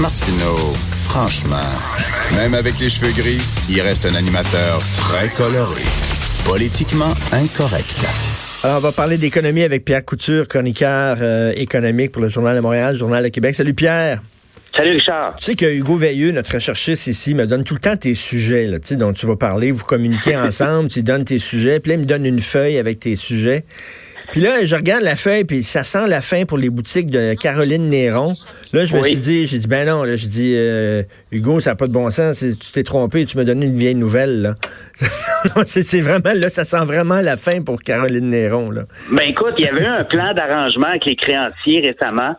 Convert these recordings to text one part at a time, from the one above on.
Martineau, franchement, même avec les cheveux gris, il reste un animateur très coloré. Politiquement incorrect. Alors, on va parler d'économie avec Pierre Couture, chroniqueur euh, économique pour le Journal de Montréal, Journal de Québec. Salut Pierre. Salut Richard. Tu sais que Hugo Veilleux, notre recherchiste ici, me donne tout le temps tes sujets là, dont tu vas parler. Vous communiquez ensemble, tu donnes tes sujets. Puis là, il me donne une feuille avec tes sujets. Puis là, je regarde la feuille, puis ça sent la fin pour les boutiques de Caroline Néron. Là, je me suis dit, j'ai dit, ben non, là, je dis, euh, Hugo, ça n'a pas de bon sens, tu t'es trompé, tu m'as donné une vieille nouvelle, là. c'est vraiment, là, ça sent vraiment la fin pour Caroline Néron, là. Ben écoute, il y avait eu un plan d'arrangement avec les créanciers récemment.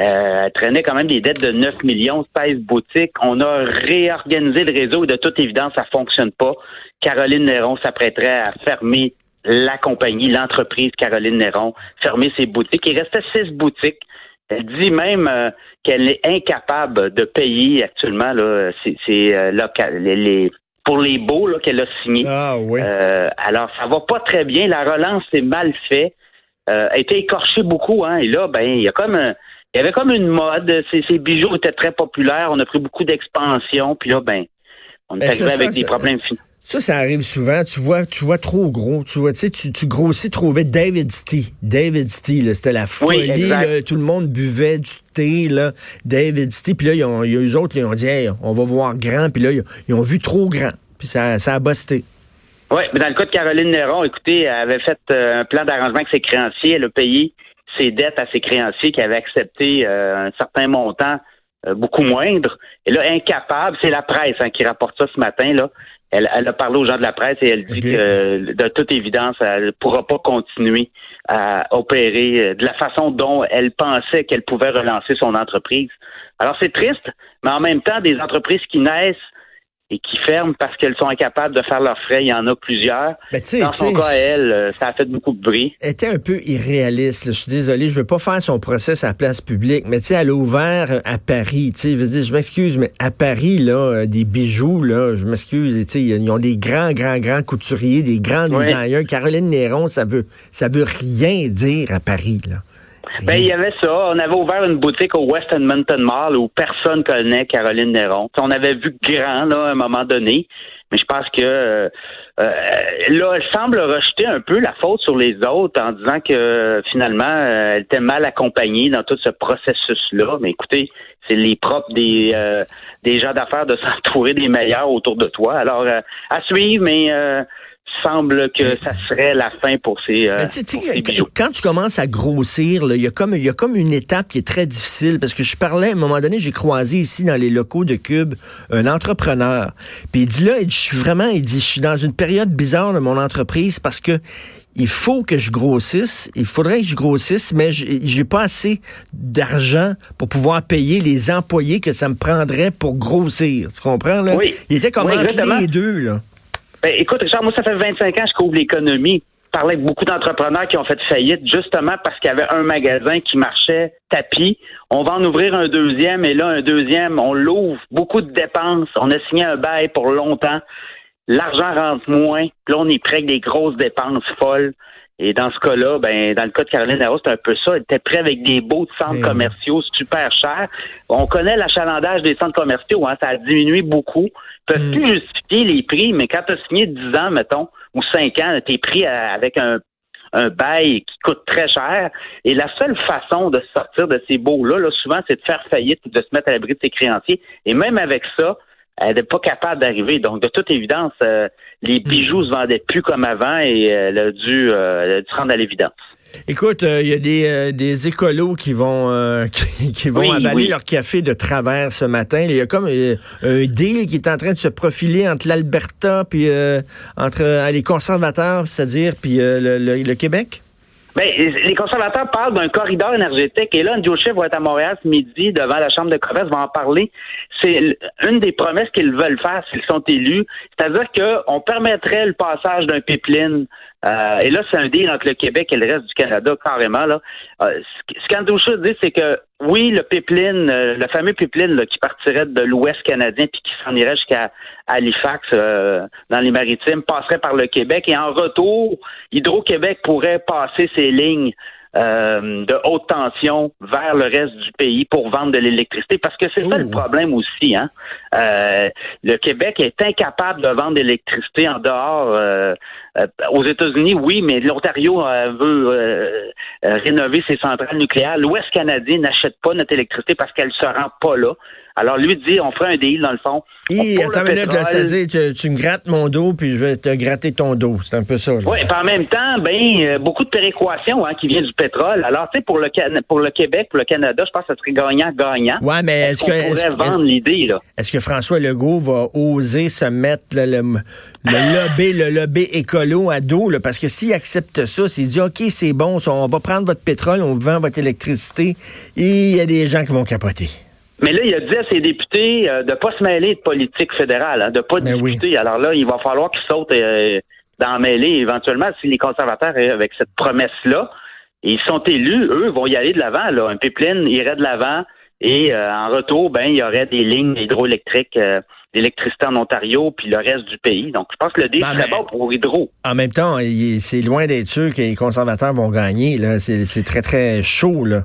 Euh, traînait quand même des dettes de 9 millions, 16 boutiques. On a réorganisé le réseau et de toute évidence, ça fonctionne pas. Caroline Néron s'apprêterait à fermer la compagnie, l'entreprise Caroline Néron, fermer ses boutiques. Il restait six boutiques. Elle dit même euh, qu'elle est incapable de payer actuellement là, c'est, euh, les, pour les baux qu'elle a signés. Ah oui. Euh, alors, ça va pas très bien. La relance est mal faite. Euh, a été écorchée beaucoup, hein. Et là, ben, il y a comme il y avait comme une mode. Ces, ces bijoux étaient très populaires. On a pris beaucoup d'expansion. Puis là, ben, on est ben, arrivé avec des problèmes financiers. Ça, ça arrive souvent. Tu vois, tu vois trop gros. Tu vois, tu sais, tu, grossis trop vite. David Stee. David Stee, c'était la folie. tout le monde buvait du thé, là. David Stee. Puis là, ils ont, y a eux autres, ils ont dit, hey, on va voir grand. Puis là, ils, ont vu trop grand. Puis ça, ça a busté. Oui, mais dans le cas de Caroline Néron, écoutez, elle avait fait euh, un plan d'arrangement avec ses créanciers. Elle a payé ses dettes à ses créanciers qui avaient accepté euh, un certain montant euh, beaucoup moindre. Et là, incapable, c'est la presse hein, qui rapporte ça ce matin, là. Elle, a parlé aux gens de la presse et elle dit que, de toute évidence, elle ne pourra pas continuer à opérer euh, de la façon dont elle pensait qu'elle pouvait relancer son entreprise. Alors c'est triste, mais en même temps, des entreprises qui naissent et qui ferment parce qu'elles sont incapables de faire leurs frais. Il y en a plusieurs. Ben, Dans son cas, elle, euh, ça a fait beaucoup de bruit. Elle était un peu irréaliste. Je suis désolé, je veux pas faire son procès à la place publique, mais tu sais, elle a ouvert euh, à Paris. Tu sais, je, dire, je m'excuse, mais à Paris, là, euh, des bijoux, là, je m'excuse, ils ont des grands, grands, grands couturiers, des grands designers. Caroline Néron, ça veut, ça veut rien dire à Paris, là. Ben, il y avait ça. On avait ouvert une boutique au West Edmonton Mall où personne connaît Caroline Néron. on avait vu grand, là, à un moment donné. Mais je pense que euh, euh, là, elle semble rejeter un peu la faute sur les autres en disant que finalement, euh, elle était mal accompagnée dans tout ce processus-là. Mais écoutez, c'est les propres des, des gens d'affaires de s'entourer des meilleurs autour de toi. Alors, à suivre, mais semble que ça serait la fin pour ces, euh, bijoux. Quand tu commences à grossir, il y, a comme, y a comme une étape qui est très difficile parce que je parlais, à un moment donné, j'ai croisé ici dans les locaux de Cube un entrepreneur. Puis il dit là, je suis vraiment, il dit, je suis dans une période bizarre de mon entreprise parce que il faut que je grossisse, il faudrait que je grossisse, mais j'ai pas assez d'argent pour pouvoir payer les employés que ça me prendrait pour grossir. Tu comprends, là? Oui. Il était comme entre les deux, là. Ben, écoute, Richard, moi, ça fait 25 ans que je couvre l'économie. Je parlais avec beaucoup d'entrepreneurs qui ont fait faillite justement parce qu'il y avait un magasin qui marchait tapis. On va en ouvrir un deuxième et là, un deuxième, on l'ouvre, beaucoup de dépenses. On a signé un bail pour longtemps. L'argent rentre moins. Puis là, on est prêt avec des grosses dépenses folles. Et dans ce cas-là, ben, dans le cas de Caroline Darros, c'est un peu ça. Elle était prêt avec des beaux centres eh commerciaux super chers. On connaît l'achalandage des centres commerciaux, hein, ça a diminué beaucoup peuvent hmm. plus justifier les prix, mais quand tu as signé 10 ans, mettons, ou 5 ans, tu es pris avec un, un bail qui coûte très cher. Et la seule façon de sortir de ces baux-là, là, souvent, c'est de faire faillite ou de se mettre à l'abri de ses créanciers. Et même avec ça, elle n'est pas capable d'arriver. Donc, de toute évidence, euh, les hmm. bijoux se vendaient plus comme avant et euh, elle, a dû, euh, elle a dû rendre à l'évidence. Écoute, il y a des, des écolos qui vont qui, vont avaler leur café de travers ce matin. Il y a comme un deal qui est en train de se profiler entre l'Alberta puis entre les conservateurs, c'est-à-dire puis le, le Québec. Ben, les conservateurs parlent d'un corridor énergétique et là, Andrew Schiff va être à Montréal ce midi devant la Chambre de commerce, va en parler. C'est une des promesses qu'ils veulent faire s'ils sont élus, c'est-à-dire qu'on permettrait le passage d'un pipeline euh, et là, c'est un deal entre le Québec et le reste du Canada, carrément. Là. Euh, ce qu'Andrew Schiff dit, c'est que oui, le pipeline, euh, le fameux pipeline là, qui partirait de l'Ouest canadien puis qui s'en irait jusqu'à Halifax dans les maritimes, passerait par le Québec et en retour, Hydro-Québec pourrait passer ses lignes euh, de haute tension vers le reste du pays pour vendre de l'électricité parce que c'est ça le problème aussi. Hein? Euh, le Québec est incapable de vendre de l'électricité en dehors. Euh, aux États-Unis, oui, mais l'Ontario veut rénover ses centrales nucléaires. L'Ouest canadien n'achète pas notre électricité parce qu'elle se rend pas là. Alors, lui dit, on ferait un deal, dans le fond. Et, attends une minute, tu, tu, me grattes mon dos, puis je vais te gratter ton dos. C'est un peu ça. Oui, et en même temps, ben, euh, beaucoup de péréquation hein, qui vient du pétrole. Alors, tu sais, pour le, pour le Québec, pour le Canada, je pense que ça serait gagnant-gagnant. Oui, mais est-ce, que. pourrait vendre l'idée, là? Est-ce que François Legault va oser se mettre le, le, lobby, le lobby écolo à dos, là, parce que s'il accepte ça, s'il dit, OK, c'est bon, on va prendre votre pétrole, on vend votre électricité, il y a des gens qui vont capoter. Mais là, il a dit à ses députés euh, de ne pas se mêler de politique fédérale, hein, de ne pas ben discuter. Alors là, il va falloir qu'ils sautent euh, la mêlée éventuellement si les conservateurs, avec cette promesse-là, ils sont élus, eux vont y aller de l'avant. Là. Un pipeline irait de l'avant et en retour, ben il y aurait des lignes hydroélectriques d'électricité en Ontario puis le reste du pays. Donc, je pense que le deal ben, serait bon pour Hydro. En même temps, c'est loin d'être sûr que les conservateurs vont gagner. C'est très, très chaud. Là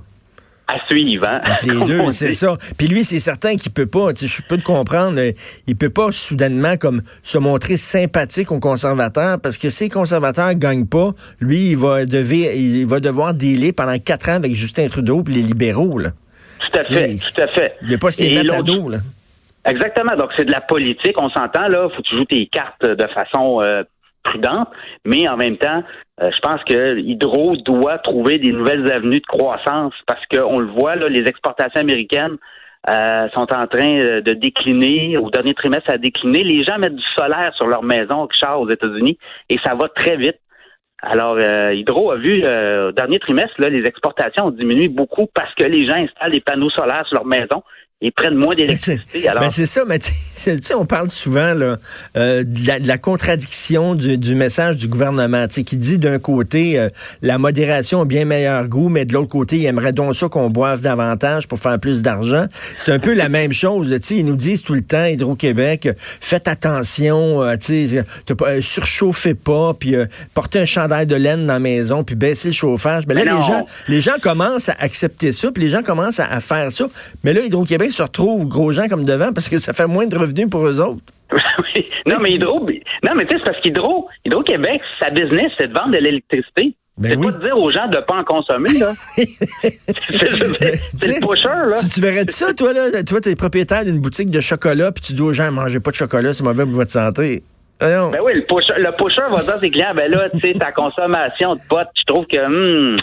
à suivre. Hein? les deux, c'est ça. Puis lui, c'est certain qu'il peut pas, je peux te comprendre, euh, il peut pas soudainement comme se montrer sympathique aux conservateurs parce que si les conservateurs gagnent pas, lui, il va, devoir, il va devoir dealer pendant quatre ans avec Justin Trudeau et les libéraux. Là. Tout à fait, tout à fait. Il n'est pas là. Exactement. Donc, c'est de la politique. On s'entend, là. Faut que tu joues tes cartes de façon euh, prudente, mais en même temps, euh, je pense que Hydro doit trouver des nouvelles avenues de croissance parce qu'on le voit, là, les exportations américaines euh, sont en train de décliner. Au dernier trimestre, ça a décliné. Les gens mettent du solaire sur leur maison, Richard, aux États-Unis, et ça va très vite. Alors, Hydro a vu au dernier trimestre, là, les exportations ont diminué beaucoup parce que les gens installent des panneaux solaires sur leur maison ils prennent moins d'électricité. Ben c'est ça, mais tu sais, on parle souvent là, euh, de, la, contradiction du, message du gouvernement, qui dit d'un côté euh, la modération a bien meilleur goût, mais de l'autre côté, il aimerait donc ça qu'on boive davantage pour faire plus d'argent. C'est un peu la même chose. Ils nous disent tout le temps, Hydro-Québec, faites attention, euh, euh, surchauffez pas, puis portez un chandail de laine dans la maison, puis baissez le chauffage. Ben là, les gens, les gens commencent à accepter ça, puis les gens commencent à faire ça. Mais là, Hydro-Québec se retrouvent gros gens comme devant parce que ça fait moins de revenus pour eux autres. oui. Non, mais Hydro, non, mais tu sais, c'est parce qu'Hydro, Hydro-Québec, sa business, c'est de vendre de l'électricité. Ben c'est pas de dire aux gens de pas en consommer, là. c'est le pusher, là. Tu, verrais de ça, toi, là? Toi, t'es propriétaire d'une boutique de chocolat, puis tu dis aux gens, mangez pas de chocolat, c'est mauvais pour votre santé. Ben oui, le pusher, le pusher va dire à ses clients, ben là, tu sais, ta consommation de potes, je trouve que, hmm,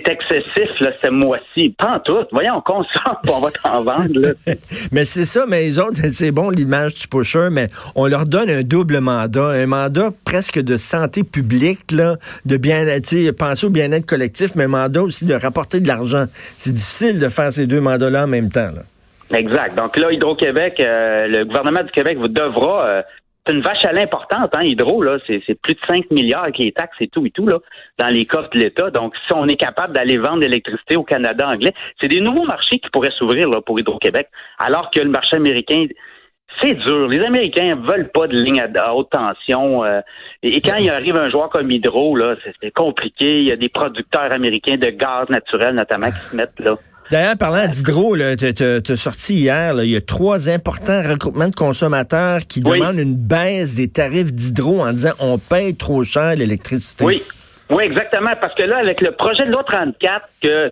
t'es excessif là, ce mois-ci. Pas en tout. Voyons, on consomme, on va t'en vendre. Là. mais c'est ça, mais les autres, c'est bon l'image du pusher, mais on leur donne un double mandat, un mandat presque de santé publique, là, de bien-être, penser au bien-être collectif, mais un mandat aussi de rapporter de l'argent. C'est difficile de faire ces deux mandats-là en même temps. Exact. Donc là, Hydro-Québec, euh, le gouvernement du Québec vous devra euh, c'est une vache à lait importante, hein, Hydro, là. C'est, plus de 5 milliards qui est taxes et tout et tout, là, dans les coffres de l'État. Donc, si on est capable d'aller vendre l'électricité au Canada anglais, c'est des nouveaux marchés qui pourraient s'ouvrir, pour Hydro-Québec. Alors que le marché américain, c'est dur. Les Américains veulent pas de ligne à, haute tension. Euh, et, quand il arrive un joueur comme Hydro, là, c'est compliqué. Il y a des producteurs américains de gaz naturel, notamment, qui se mettent là. D'ailleurs, parlant d'hydro, tu as sorti hier, il y a trois importants regroupements de consommateurs qui demandent une baisse des tarifs d'hydro en disant on paye trop cher l'électricité. Oui. Oui, exactement. Parce que là, avec le projet de loi 34, que,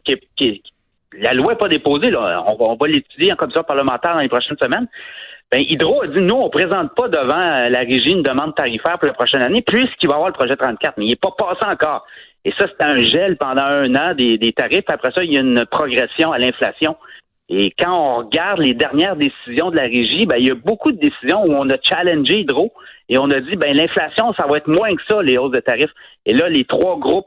la loi n'est pas déposée, là, on, va l'étudier en commission parlementaire dans les prochaines semaines. Ben, Hydro a dit, nous, on ne présente pas devant la régie une demande tarifaire pour la prochaine année, puisqu'il va y avoir le projet 34, mais il n'est pas passé encore. Et ça, c'est un gel pendant un an des, tarifs. Après ça, il y a une progression à l'inflation. Et quand on regarde les dernières décisions de la régie, ben, il y a beaucoup de décisions où on a challengé Hydro et on a dit ben l'inflation, ça va être moins que ça, les hausses de tarifs. Et là, les trois groupes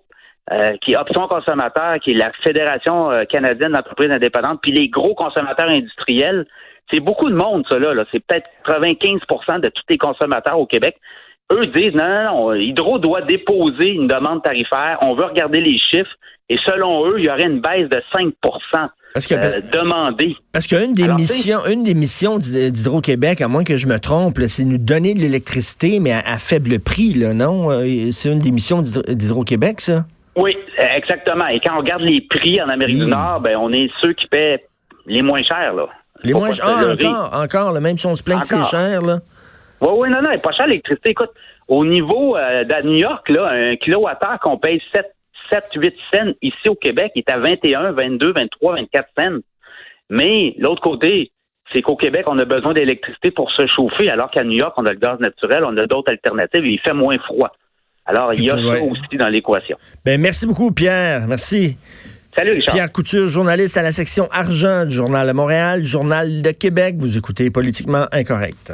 euh, qui est Option Consommateur, qui est la Fédération euh, canadienne d'entreprises indépendantes, puis les gros consommateurs industriels, c'est beaucoup de monde, ça là. C'est peut-être 95% de tous les consommateurs au Québec. Eux disent non, non, non, Hydro doit déposer une demande tarifaire. On veut regarder les chiffres. Et selon eux, il y aurait une baisse de 5 parce que, euh, demandée. Parce qu'une des missions, une des missions d'Hydro-Québec, à moins que je me trompe, c'est nous donner de l'électricité, mais à, faible prix, là, non? Euh, c'est une des missions d'Hydro-Québec, ça? Oui, exactement. Et quand on regarde les prix en Amérique du Nord, ben, on est ceux qui paient les moins chers, là. Les moins chers. Ah, encore, encore, même si on se plaint que c'est cher, là. Oui, oui, non, non, elle pas cher l'électricité. Écoute, au niveau euh, de New York, là, un kilowattheure qu'on paye 7, 7, 8 cents ici au Québec est à 21, 22, 23, 24 cents. Mais l'autre côté, c'est qu'au Québec, on a besoin d'électricité pour se chauffer, alors qu'à New York, on a le gaz naturel, on a d'autres alternatives et il fait moins froid. Alors, il y a ça aussi dans l'équation. Ben, merci beaucoup, Pierre. Merci. Salut, Richard. Pierre Couture, journaliste à la section argent du Journal de Montréal, Journal de Québec. Vous écoutez Politiquement Incorrect.